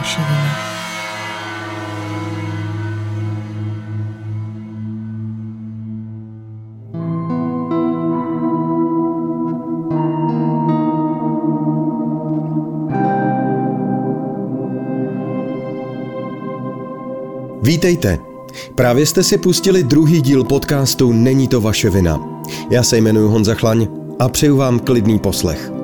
vaše vina. Vítejte. Právě jste si pustili druhý díl podcastu Není to vaše vina. Já se jmenuji Honza Chlaň a přeju vám klidný poslech.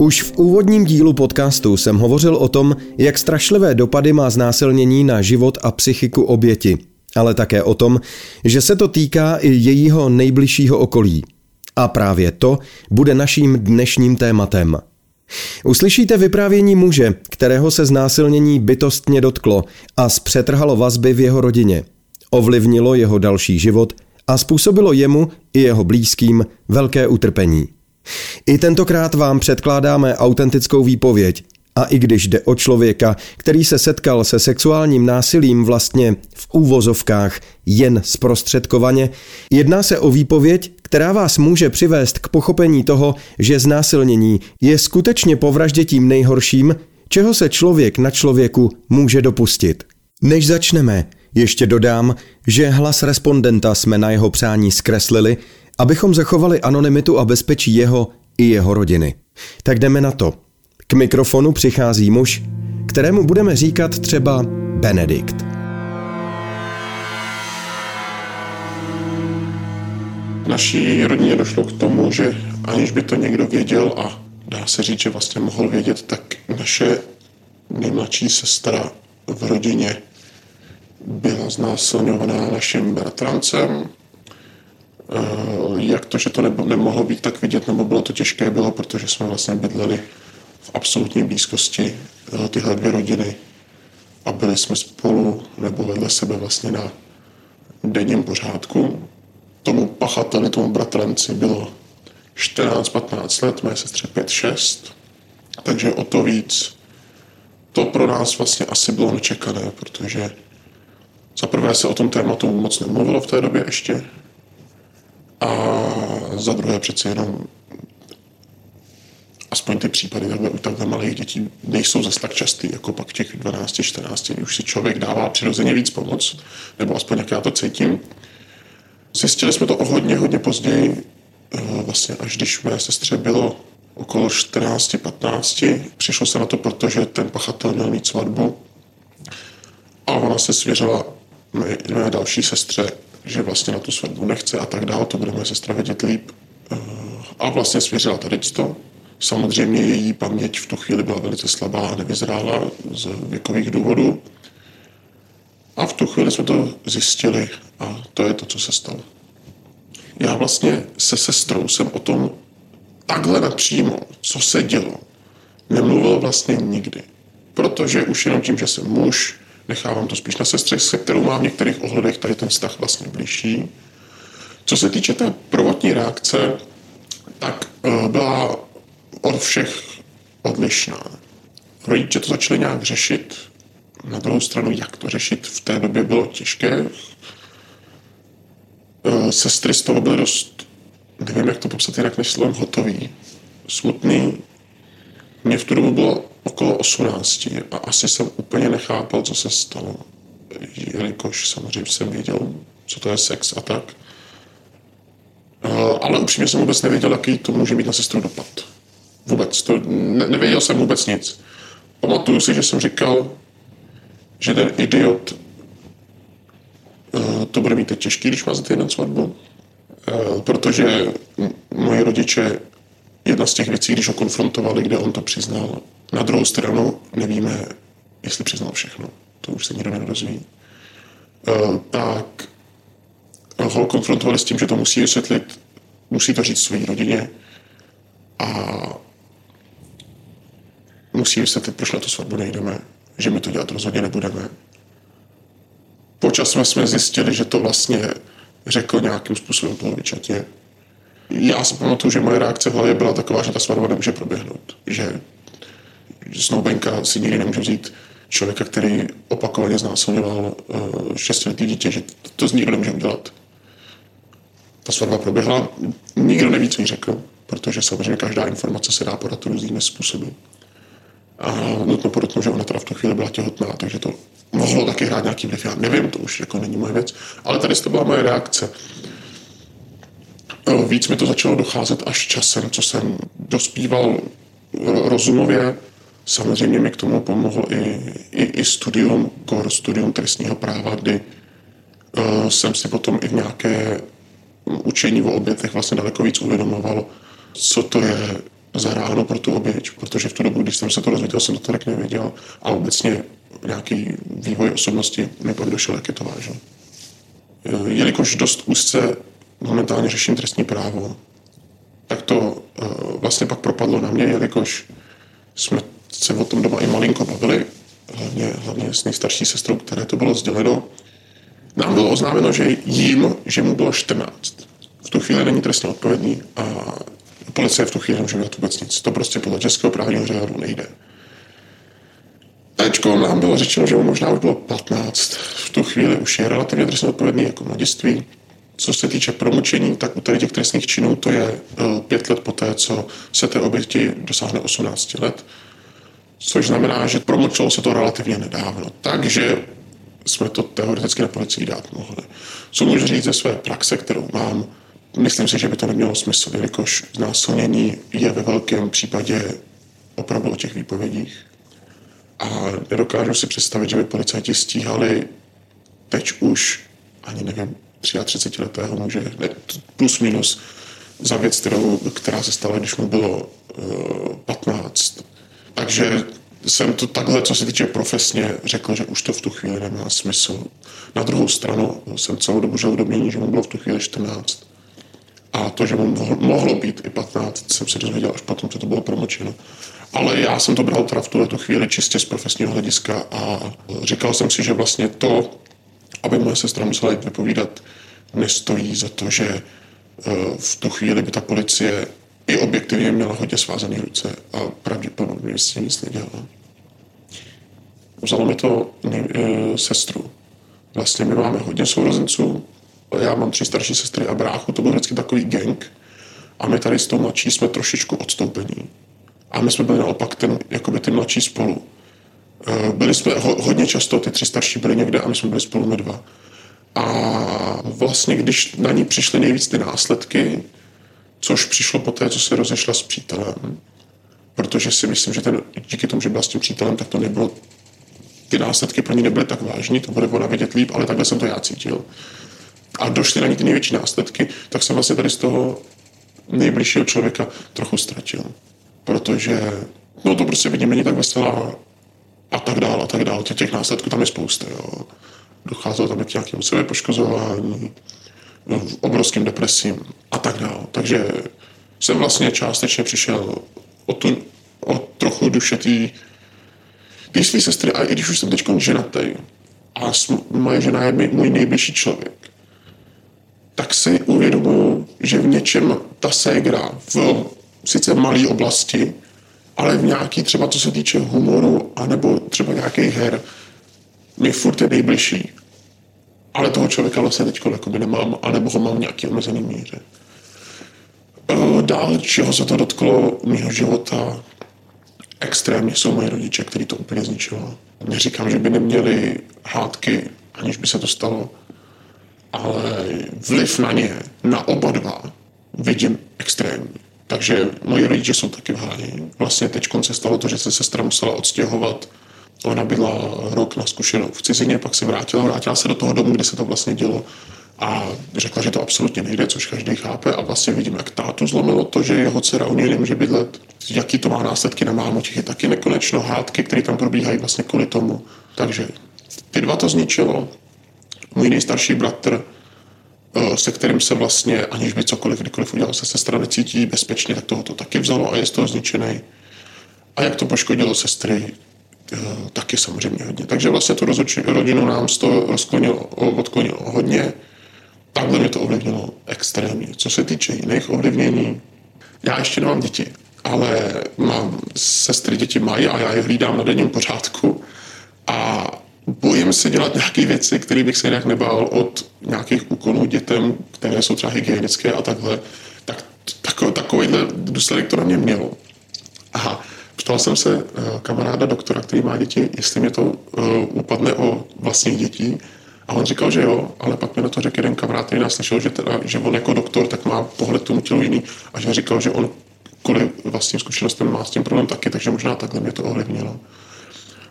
Už v úvodním dílu podcastu jsem hovořil o tom, jak strašlivé dopady má znásilnění na život a psychiku oběti, ale také o tom, že se to týká i jejího nejbližšího okolí. A právě to bude naším dnešním tématem. Uslyšíte vyprávění muže, kterého se znásilnění bytostně dotklo a zpřetrhalo vazby v jeho rodině. Ovlivnilo jeho další život a způsobilo jemu i jeho blízkým velké utrpení. I tentokrát vám předkládáme autentickou výpověď. A i když jde o člověka, který se setkal se sexuálním násilím vlastně v úvozovkách jen zprostředkovaně, jedná se o výpověď, která vás může přivést k pochopení toho, že znásilnění je skutečně povraždě tím nejhorším, čeho se člověk na člověku může dopustit. Než začneme, ještě dodám, že hlas respondenta jsme na jeho přání zkreslili, abychom zachovali anonymitu a bezpečí jeho i jeho rodiny. Tak jdeme na to. K mikrofonu přichází muž, kterému budeme říkat třeba Benedikt. naší rodině došlo k tomu, že aniž by to někdo věděl a dá se říct, že vlastně mohl vědět, tak naše nejmladší sestra v rodině byla znásilňovaná naším bratrancem. Eh, jak to, že to nemohlo být tak vidět, nebo bylo to těžké, bylo, protože jsme vlastně bydleli v absolutní blízkosti eh, tyhle dvě rodiny a byli jsme spolu nebo vedle sebe vlastně na denním pořádku. Tomu pachateli, tomu bratranci bylo 14-15 let, mé sestře 5-6, takže o to víc to pro nás vlastně asi bylo nečekané, protože za prvé se o tom tématu moc nemluvilo v té době ještě a za druhé přece jenom aspoň ty případy takhle u takhle malých dětí nejsou zase tak častý, jako pak těch 12, 14, už si člověk dává přirozeně víc pomoc, nebo aspoň jak já to cítím. Zjistili jsme to o hodně, hodně později, eh, vlastně až když mé sestře bylo okolo 14-15. Přišlo se na to, protože ten pachatel měl mít svatbu a ona se svěřila mé, mé další sestře, že vlastně na tu svatbu nechce a tak dále, to bude moje sestra vědět líp. Eh, a vlastně svěřila tady to. Samozřejmě její paměť v tu chvíli byla velice slabá a nevyzrála z věkových důvodů. A v tu chvíli jsme to zjistili a to je to, co se stalo. Já vlastně se sestrou jsem o tom takhle napřímo, co se dělo, nemluvil vlastně nikdy. Protože už jenom tím, že jsem muž, nechávám to spíš na sestře, se kterou mám v některých ohledech tady ten vztah vlastně blížší. Co se týče té prvotní reakce, tak uh, byla od všech odlišná. Rodiče to začali nějak řešit, na druhou stranu, jak to řešit v té době bylo těžké. Eh, sestry z toho byly dost, nevím, jak to popsat jinak než slovem hotový, smutný. Mně v tu dobu bylo okolo 18 a asi jsem úplně nechápal, co se stalo. Jelikož samozřejmě jsem věděl, co to je sex a tak. Eh, ale upřímně jsem vůbec nevěděl, jaký to může mít na sestru dopad. Vůbec. To, ne, nevěděl jsem vůbec nic. Pamatuju si, že jsem říkal, že ten idiot uh, to bude mít teď těžký, když má za týden svatbu. Uh, protože moji rodiče, jedna z těch věcí, když ho konfrontovali, kde on to přiznal, na druhou stranu nevíme, jestli přiznal všechno. To už se nikdo nedozví. Uh, tak ho konfrontovali s tím, že to musí vysvětlit, musí to říct své rodině a musí vysvětlit, proč na to svatbu nejdeme, že my to dělat rozhodně nebudeme. Počas jsme zjistili, že to vlastně řekl nějakým způsobem polovičatě. Já si pamatuju, že moje reakce v hlavě byla taková, že ta svatba nemůže proběhnout. Že snoubenka si nikdy nemůže vzít člověka, který opakovaně znásilňoval uh, šestiletý dítě, že to z nikdo nemůže udělat. Ta svatba proběhla, nikdo neví, co jí řekl. protože samozřejmě každá informace se dá podat různými způsoby. A nutno podotknout, že ona teda v tu chvíli byla těhotná, takže to mohlo taky hrát nějaký vliv. Já nevím, to už jako není moje věc, ale tady to byla moje reakce. Víc mi to začalo docházet až časem, co jsem dospíval rozumově. Samozřejmě mi k tomu pomohl i, i, i studium, core studium trestního práva, kdy uh, jsem si potom i v nějaké učení o obětech vlastně daleko víc uvědomoval, co to je za ráno pro tu oběť, protože v tu dobu, když jsem se to dozvěděl, jsem to tak nevěděl a obecně nějaký vývoj osobnosti mi pak došel, jak je to vážné. Jelikož dost úzce momentálně řeším trestní právo, tak to uh, vlastně pak propadlo na mě, jelikož jsme se o tom doma i malinko bavili, hlavně, hlavně s nejstarší sestrou, které to bylo sděleno. Nám bylo oznámeno, že jím, že mu bylo 14. V tu chvíli není trestně odpovědný a policie v tu chvíli nemůže dělat vůbec nic. To prostě podle českého právního řádu nejde. Teďko nám bylo řečeno, že mu možná už bylo 15. V tu chvíli už je relativně trestně odpovědný jako mladiství. Co se týče promučení, tak u tady těch trestných činů to je eh, pět let poté, co se té oběti dosáhne 18 let, což znamená, že promlčelo se to relativně nedávno. Takže jsme to teoreticky na policii dát mohli. Co můžu říct ze své praxe, kterou mám, myslím si, že by to nemělo smysl, jelikož znásilnění je ve velkém případě opravdu o těch výpovědích. A nedokážu si představit, že by policajti stíhali teď už, ani nevím, 33 letého muže, ne, plus minus, za věc, kterou, která se stala, když mu bylo uh, 15. Takže jsem to takhle, co se týče profesně, řekl, že už to v tu chvíli nemá smysl. Na druhou stranu jsem celou dobu žil v domění, že mu bylo v tu chvíli 14. A to, že mu mohlo být i 15, jsem se dozvěděl až potom, co to bylo promočeno. Ale já jsem to bral teda v tuhle chvíli čistě z profesního hlediska a říkal jsem si, že vlastně to, aby moje sestra musela jít vypovídat, nestojí za to, že eh, v tu chvíli by ta policie i objektivně měla hodně svázané ruce a pravděpodobně si nic nedělala. Vzalo mi to e, sestru. Vlastně my máme hodně sourozenců. Já mám tři starší sestry a bráchu, to byl vždycky takový gang. A my tady s tou mladší jsme trošičku odstoupení. A my jsme byli naopak ten, jakoby ty mladší spolu. E, byli jsme ho, hodně často, ty tři starší byli někde a my jsme byli spolu my dva. A vlastně, když na ní přišly nejvíc ty následky, což přišlo po té, co se rozešla s přítelem, protože si myslím, že ten, díky tomu, že byla s tím přítelem, tak to nebylo, ty následky pro ní nebyly tak vážné, to bude ona vědět líp, ale takhle jsem to já cítil. A došly na ní ty největší následky, tak jsem vlastně tady z toho nejbližšího člověka trochu ztratil. Protože, no to prostě vidím, není tak veselá a tak dále, a tak dále. Těch, těch následků tam je spousta, jo. Docházelo tam k nějakému sebepoškozování, no, obrovským depresím a tak dále. Takže jsem vlastně částečně přišel o, tu, o trochu duše té své sestry a i když už jsem teď ženatý a moje žena je můj nejbližší člověk, tak si uvědomuji, že v něčem ta ségra v sice malé oblasti, ale v nějaký třeba co se týče humoru anebo třeba nějakých her, mi furt je nejbližší ale toho člověka vlastně teď jakoby nemám, anebo ho mám v nějaký omezený míře. E, dál, čeho se to dotklo mého života, extrémně jsou moje rodiče, kteří to úplně zničilo. Neříkám, že by neměli hádky, aniž by se to stalo, ale vliv na ně, na oba dva, vidím extrémní. Takže moji rodiče jsou taky v háji. Vlastně teď se stalo to, že se sestra musela odstěhovat Ona byla rok na zkušenou v cizině, pak se vrátila, vrátila se do toho domu, kde se to vlastně dělo a řekla, že to absolutně nejde, což každý chápe a vlastně vidím, jak tátu zlomilo to, že jeho dcera u něj nemůže bydlet. Jaký to má následky na mámu, těch je taky nekonečno hádky, které tam probíhají vlastně kvůli tomu. Takže ty dva to zničilo. Můj nejstarší bratr, eh, se kterým se vlastně, aniž by cokoliv kdykoliv udělal, se sestra necítí bezpečně, tak toho to taky vzalo a je z toho zničený. A jak to poškodilo sestry, taky samozřejmě hodně. Takže vlastně tu rodinu nám toho rozklonilo, odklonilo hodně. Takhle mě to ovlivnilo extrémně. Co se týče jiných ovlivnění, já ještě nemám děti, ale mám sestry, děti mají a já je hlídám na denním pořádku a bojím se dělat nějaké věci, které bych se jinak nebál od nějakých úkonů dětem, které jsou třeba hygienické a takhle, tak, tak, tak takovýhle důsledek to na mě mělo. Aha, ptal jsem se uh, kamaráda doktora, který má děti, jestli mě to uh, upadne o vlastních dětí. A on říkal, že jo, ale pak mi na to řekl jeden kamarád, který nás slyšel, že, teda, že on jako doktor tak má pohled tomu tělu jiný a že říkal, že on kvůli vlastním zkušenostem má s tím problém taky, takže možná takhle mě to ovlivnilo.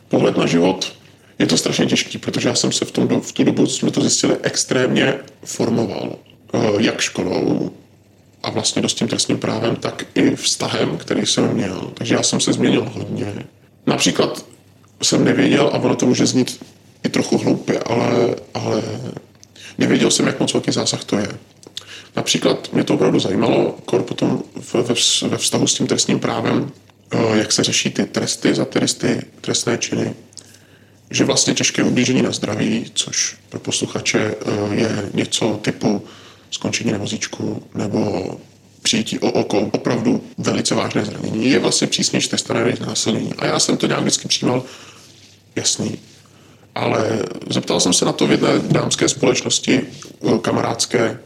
Pohled na život je to strašně těžký, protože já jsem se v, tom, v tu dobu, jsme to zjistili, extrémně formoval. Eh, jak školou, a vlastně dost tím trestním právem, tak i vztahem, který jsem měl. Takže já jsem se změnil hodně. Například jsem nevěděl, a ono to může znít i trochu hloupě, ale, ale nevěděl jsem, jak moc velký zásah to je. Například mě to opravdu zajímalo, kor potom ve, vztahu s tím trestním právem, eh, jak se řeší ty tresty za tresty, trestné činy, že vlastně těžké ublížení na zdraví, což pro posluchače eh, je něco typu skončení na vozíčku nebo přijetí o oko, opravdu velice vážné zranění, je vlastně přísnější trestané než násilnění. A já jsem to nějak vždycky přijímal jasný. Ale zeptal jsem se na to v jedné dámské společnosti kamarádské,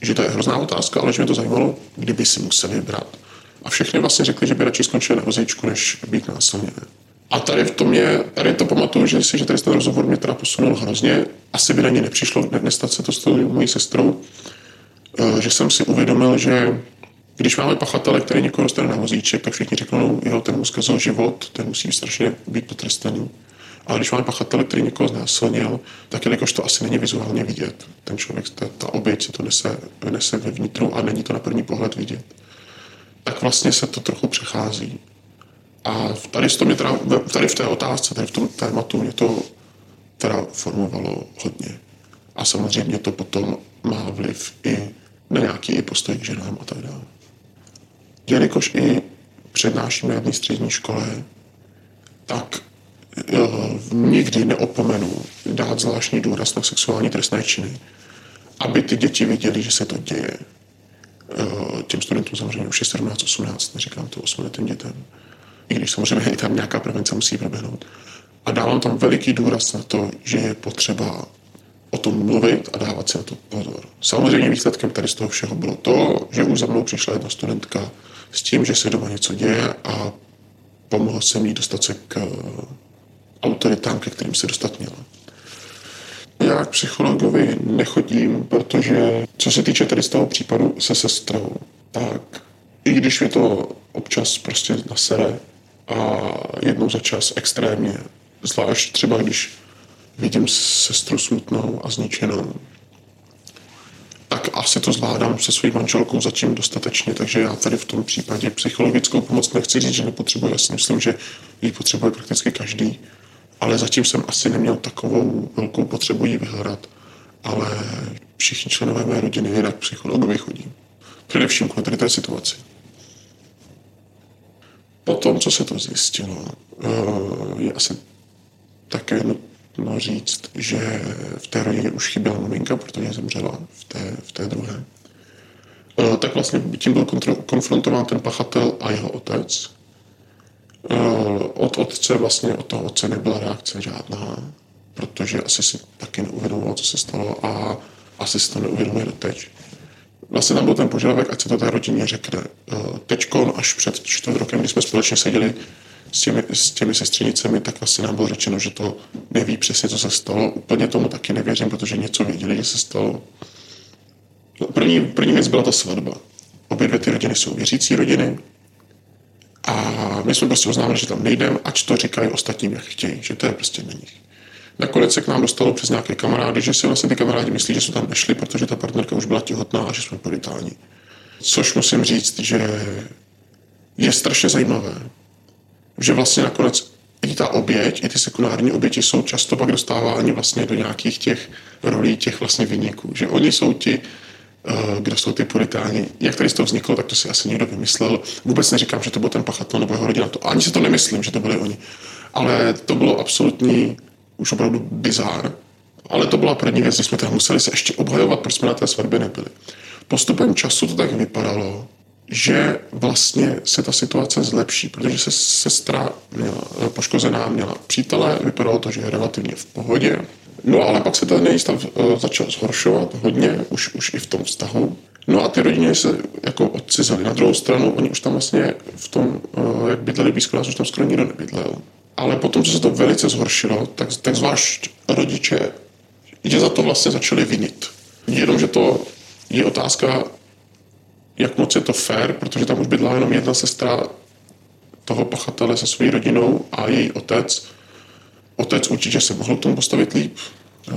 že to je hrozná otázka, ale že mě to zajímalo, kdyby si museli vybrat. A všechny vlastně řekli, že by radši skončili na vozíčku, než být násilně. A tady v tom je, tady to pamatuju, že si, že tady ten rozhovor mě teda posunul hrozně. Asi by na ně nepřišlo nestat se to s tou mojí sestrou, eh, že jsem si uvědomil, že když máme pachatele, který někoho dostane na vozíček, tak všichni řeknou, jo, ten mu zkazil život, ten musí strašně být potrestaný. Ale když máme pachatele, který někoho znásilnil, tak jelikož to asi není vizuálně vidět, ten člověk, ta, ta oběť si to nese, nese ve vnitru a není to na první pohled vidět, tak vlastně se to trochu přechází. A tady, to mě teda, tady v té otázce, tady v tom tématu mě to teda formovalo hodně. A samozřejmě to potom má vliv i na nějaký i postoj k ženám a tak dále. Jelikož i přednáším na jedné střední škole, tak uh, nikdy neopomenu dát zvláštní důraz na sexuální trestné činy, aby ty děti viděli, že se to děje. Uh, těm studentům samozřejmě už je 17-18, neříkám to 8 dětem i když samozřejmě i tam nějaká prevence musí proběhnout. A dávám tam veliký důraz na to, že je potřeba o tom mluvit a dávat si na to pozor. Samozřejmě výsledkem tady z toho všeho bylo to, že už za mnou přišla jedna studentka s tím, že se doma něco děje a pomohl jsem jí dostat se k eh, autoritám, ke kterým se dostat měla. Já k psychologovi nechodím, protože co se týče tady z toho případu se sestrou, tak i když mi to občas prostě nasere, a jednou za čas extrémně. Zvlášť třeba, když vidím sestru smutnou a zničenou, tak asi to zvládám se svou manželkou zatím dostatečně, takže já tady v tom případě psychologickou pomoc nechci říct, že nepotřebuji, já si myslím, že ji potřebuje prakticky každý, ale zatím jsem asi neměl takovou velkou potřebu ji vyhledat, ale všichni členové mé rodiny jinak psychologovi chodí. Především kvůli té situaci. Potom, co se to zjistilo, eh, je asi také nutno říct, že v té rodině už chyběla maminka, protože zemřela v té, v té druhé. Eh, tak vlastně tím byl konfrontován ten pachatel a jeho otec. Eh, od otce vlastně, od toho otce nebyla reakce žádná, protože asi si taky neuvědomoval, co se stalo a asi si to neuvědomuje doteď vlastně tam byl ten požadavek, ať se to té rodině řekne. Eh, teďko, až před čtvrt rokem, kdy jsme společně seděli s těmi, s těmi sestřenicemi, tak vlastně nám bylo řečeno, že to neví přesně, co se stalo. Úplně tomu taky nevěřím, protože něco věděli, že se stalo. No, první, první věc byla ta svatba. Obě dvě ty rodiny jsou věřící rodiny. A my jsme prostě oznámili, že tam nejdeme, ať to říkají ostatním, jak chtějí, že to je prostě na nich. Nakonec se k nám dostalo přes nějaké kamarády, že si vlastně ty kamarádi myslí, že jsme tam nešli, protože ta partnerka už byla těhotná a že jsme politáni. Což musím říct, že je strašně zajímavé, že vlastně nakonec i ta oběť, i ty sekundární oběti jsou často pak dostáváni vlastně do nějakých těch rolí těch vlastně vyniků. Že oni jsou ti, eh, kdo jsou ty puritáni. Jak tady z toho vzniklo, tak to si asi někdo vymyslel. Vůbec neříkám, že to byl ten pachatel nebo jeho rodina. To ani si to nemyslím, že to byli oni. Ale to bylo absolutní už opravdu bizár. Ale to byla první věc, kdy jsme tam museli se ještě obhajovat, proč jsme na té svatbě nebyli. Postupem času to tak vypadalo, že vlastně se ta situace zlepší, protože se sestra měla, poškozená měla přítele, vypadalo to, že je relativně v pohodě. No ale pak se ten její stav eh, začal zhoršovat hodně, už, už i v tom vztahu. No a ty rodiny se jako odcizely. Na druhou stranu, oni už tam vlastně v tom, eh, jak bydleli blízko nás, už tam skoro nikdo nebydlel. Ale potom, co se to velice zhoršilo, tak, tak zvlášť rodiče je za to vlastně začali vinit. Jenom, že to je otázka, jak moc je to fair, protože tam už bydla jenom jedna sestra toho pachatele se svou rodinou a její otec. Otec určitě se mohl tomu postavit líp,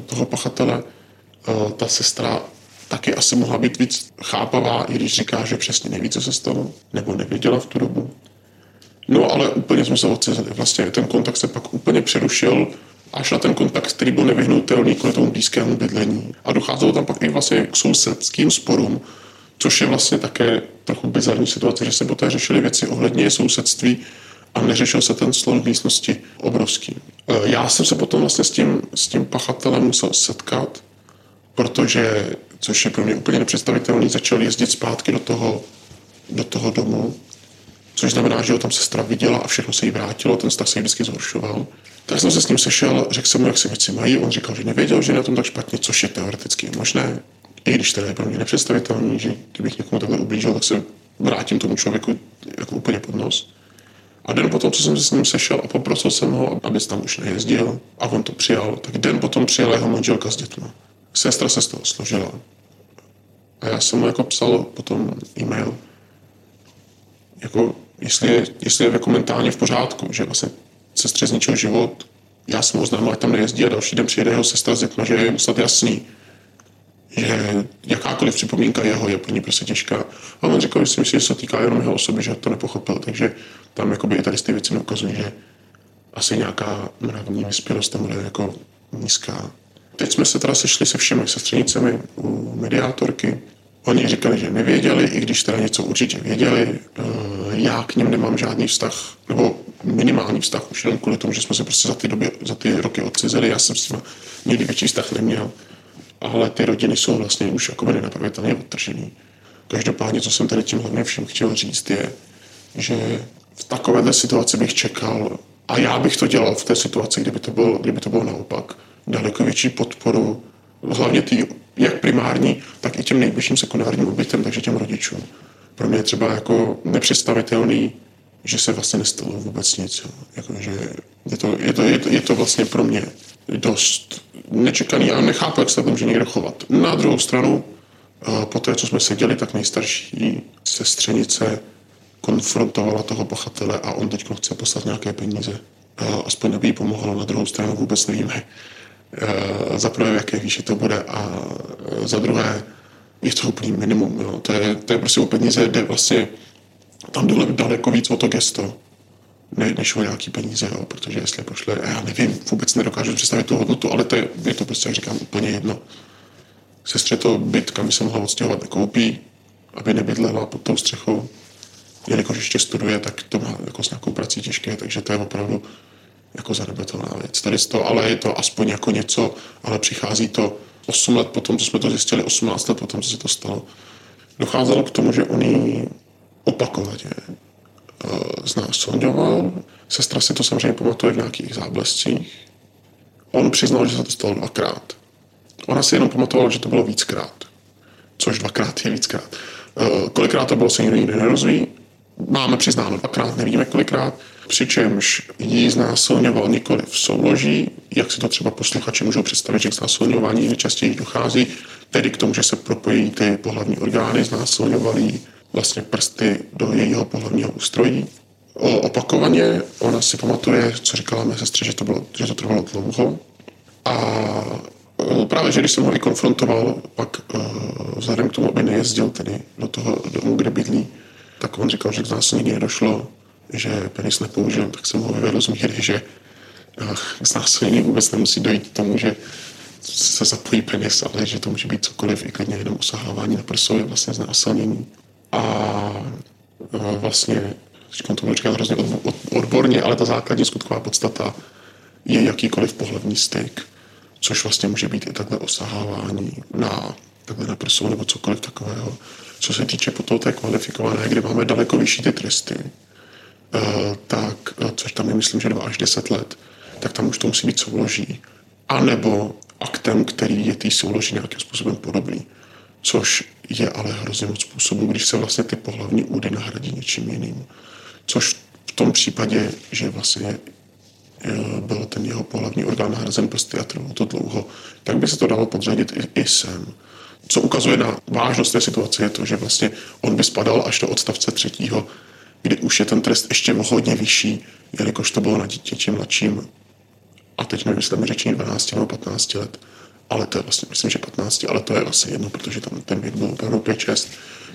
toho pachatele. Eh, ta sestra taky asi mohla být víc chápavá, i když říká, že přesně neví, co se stalo, nebo nevěděla v tu dobu. No ale úplně jsme se odcizili. Vlastně ten kontakt se pak úplně přerušil až na ten kontakt, který byl nevyhnutelný kvůli tomu blízkému bydlení. A docházelo tam pak i vlastně k sousedským sporům, což je vlastně také trochu bizarní situace, že se poté řešily věci ohledně sousedství a neřešil se ten slon v místnosti obrovský. E, já jsem se potom vlastně s tím, s tím pachatelem musel setkat, protože, což je pro mě úplně nepředstavitelný, začal jezdit zpátky do toho, do toho domu, což znamená, že ho tam sestra viděla a všechno se jí vrátilo, ten vztah se jí vždycky zhoršoval. Tak jsem se s ním sešel, řekl jsem mu, jak se věci mají, on říkal, že nevěděl, že je na tom tak špatně, což je teoreticky možné, i když to je pro mě nepředstavitelné, že kdybych někomu takhle ublížil, tak se vrátím tomu člověku jako úplně pod nos. A den potom, co jsem se s ním sešel a poprosil jsem ho, aby tam už nejezdil a on to přijal, tak den potom přijela jeho manželka s dětmi. Sestra se z toho složila. A já jsem mu jako psal potom e-mail, jako jestli je, jestli je jako mentálně v pořádku, že vlastně sestře zničil život, já jsem ho známil, tam nejezdí a další den přijede jeho sestra s dětma, že je snad jasný, že jakákoliv připomínka jeho je pro ní prostě těžká. A on říkal, že si myslí, že se týká jenom jeho osoby, že to nepochopil, takže tam jakoby tady ty věci ukazují, že asi nějaká mravní vyspělost tam bude jako nízká. Teď jsme se teda sešli se všemi sestřenicemi u mediátorky. Oni říkali, že nevěděli, i když teda něco určitě věděli. Eh, já k ním nemám žádný vztah, nebo minimální vztah, už jenom kvůli tomu, že jsme se prostě za ty, doby, za ty roky odcizeli. Já jsem s nimi nikdy větší vztah neměl ale ty rodiny jsou vlastně už jako nenapravitelně odtržený. Každopádně, co jsem tady tím hlavně všem chtěl říct, je, že v takovéhle situaci bych čekal, a já bych to dělal v té situaci, kdyby to bylo, kdyby to bylo naopak, daleko větší podporu, hlavně ty, jak primární, tak i těm nejbližším sekundárním obětem, takže těm rodičům. Pro mě je třeba jako nepředstavitelný, že se vlastně nestalo vůbec nic. Jako, že je, to, je, to, je, to, je to vlastně pro mě dost nečekaný a nechápu, jak se tam může někdo chovat. Na druhou stranu, eh, po té, co jsme seděli, tak nejstarší sestřenice konfrontovala toho pachatele a on teď chce poslat nějaké peníze. Eh, aspoň aby jí pomohlo, na druhou stranu vůbec nevíme. Eh, za prvé, v jaké výši to bude a za druhé, je to úplný minimum. Jo. To, je, to je prostě o peníze, jde vlastně tam dole daleko víc o to gesto ne, než o nějaký peníze, jo, protože jestli pošle, já nevím, vůbec nedokážu představit tu hodnotu, ale to je, je to prostě, jak říkám, úplně jedno. Sestře to byt, kam se mohla odstěhovat, nekoupí, aby nebydlela pod tou střechou. Jelikož ještě studuje, tak to má jako s nějakou prací těžké, takže to je opravdu jako zanedbatelná věc. Tady to, ale je to aspoň jako něco, ale přichází to 8 let potom, co jsme to zjistili, 18 let potom, co se to stalo. Docházelo k tomu, že oni opakovaně znásilňoval. Sestra si to samozřejmě pamatuje v nějakých záblescích. On přiznal, že se to stalo dvakrát. Ona si jenom pamatovala, že to bylo víckrát. Což dvakrát je víckrát. Eh, kolikrát to bylo, se nikdo nikdy nerozví. Máme přiznáno dvakrát, nevíme kolikrát. Přičemž ji znásilňoval nikoli v souloží, jak si to třeba posluchači můžou představit, že k znásilňování nejčastěji dochází, tedy k tomu, že se propojí ty pohlavní orgány, znásilňovali vlastně prsty do jejího pohlavního ústrojí. O, opakovaně ona si pamatuje, co říkala mé sestře, že to, bylo, že to trvalo dlouho. A e, právě, že když jsem ho i konfrontoval, pak uh, vzhledem k tomu, aby nejezdil tedy do toho domu, kde bydlí, tak on říkal, že k znásilnění nedošlo, že penis nepoužil, tak jsem ho vyvedl z míry, že k znásilnění vůbec nemusí dojít k tomu, že se zapojí penis, ale že to může být cokoliv, i klidně jenom usahávání na prsou je vlastně znásilnění a vlastně, říkám to říkám hrozně odborně, ale ta základní skutková podstata je jakýkoliv pohlední styk, což vlastně může být i takhle osahávání na takhle na prsu nebo cokoliv takového. Co se týče potom té kvalifikované, kde máme daleko vyšší ty tresty, eh, tak, eh, což tam je myslím, že 2 až 10 let, tak tam už to musí být souloží. A nebo aktem, který je tý souloží nějakým způsobem podobný což je ale hrozně moc způsobů, když se vlastně ty pohlavní údy nahradí něčím jiným. Což v tom případě, že vlastně eh, byl ten jeho pohlavní orgán nahrazen prsty a trvalo to dlouho, tak by se to dalo podřadit i, i sem. Co ukazuje na vážnost té situace je to, že vlastně on by spadal až do odstavce třetího, kdy už je ten trest ještě o hodně vyšší, jelikož to bylo na dítěti mladším. A teď tam řečení 12 nebo 15 let, ale to je vlastně, myslím, že 15, ale to je vlastně jedno, protože tam ten věk byl opravdu 5-6.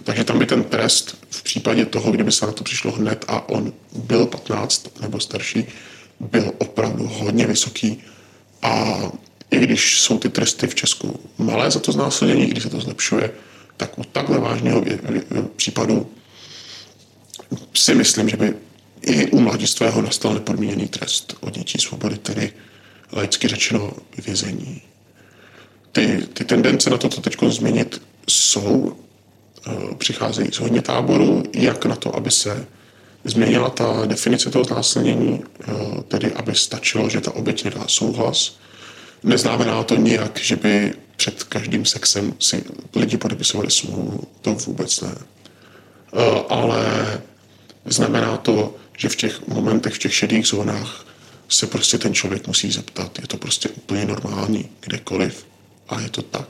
Takže tam by ten trest v případě toho, kdyby se na to přišlo hned a on byl 15 nebo starší, byl opravdu hodně vysoký a i když jsou ty tresty v Česku malé za to znásilnění, když se to zlepšuje, tak u takhle vážného případu si myslím, že by i u mladistvého nastal nepodmíněný trest odnětí svobody, tedy laicky řečeno vězení. Ty, ty tendence na toto teď změnit jsou, eh, přicházejí z hodně táborů, jak na to, aby se změnila ta definice toho znásilnění, eh, tedy aby stačilo, že ta oběť nedá souhlas. Neznamená to nijak, že by před každým sexem si lidi podepisovali smlouvu, to vůbec ne. Eh, ale znamená to, že v těch momentech, v těch šedých zónách se prostě ten člověk musí zeptat. Je to prostě úplně normální, kdekoliv. A je to tak.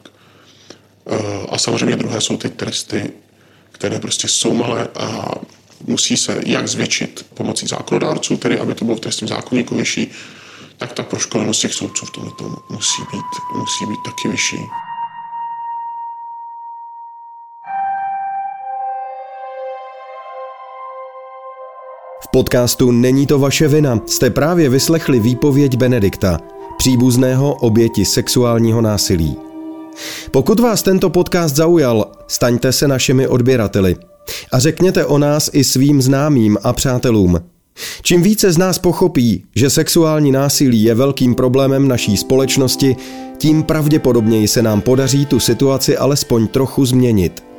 Eh, a samozřejmě druhé jsou ty tresty, které prostě jsou malé a musí se jak zvětšit pomocí zákonodárců, tedy aby to bylo v trestním zákonníku vyšší, tak ta proškolenost těch soudců v tomto musí být, musí být taky vyšší. V podcastu Není to vaše vina jste právě vyslechli výpověď Benedikta, příbuzného oběti sexuálního násilí. Pokud vás tento podcast zaujal, staňte se našimi odběrateli a řekněte o nás i svým známým a přátelům. Čím více z nás pochopí, že sexuální násilí je velkým problémem naší společnosti, tím pravděpodobněji se nám podaří tu situaci alespoň trochu změnit.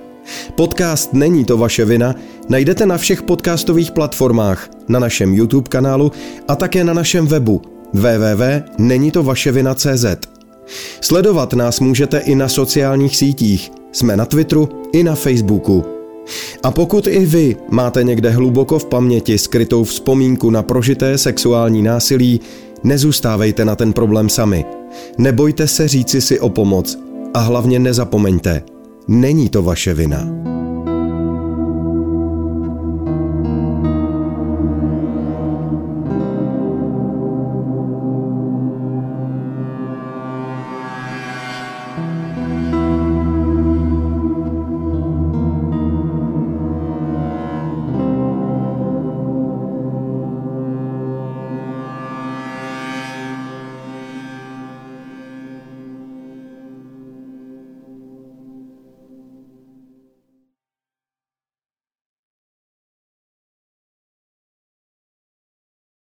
Podcast Není to vaše vina najdete na všech podcastových platformách, na našem YouTube kanálu a také na našem webu www.nenitovaševina.cz. Sledovat nás můžete i na sociálních sítích. Jsme na Twitteru i na Facebooku. A pokud i vy máte někde hluboko v paměti skrytou vzpomínku na prožité sexuální násilí, nezůstávejte na ten problém sami. Nebojte se říci si o pomoc a hlavně nezapomeňte, není to vaše vina.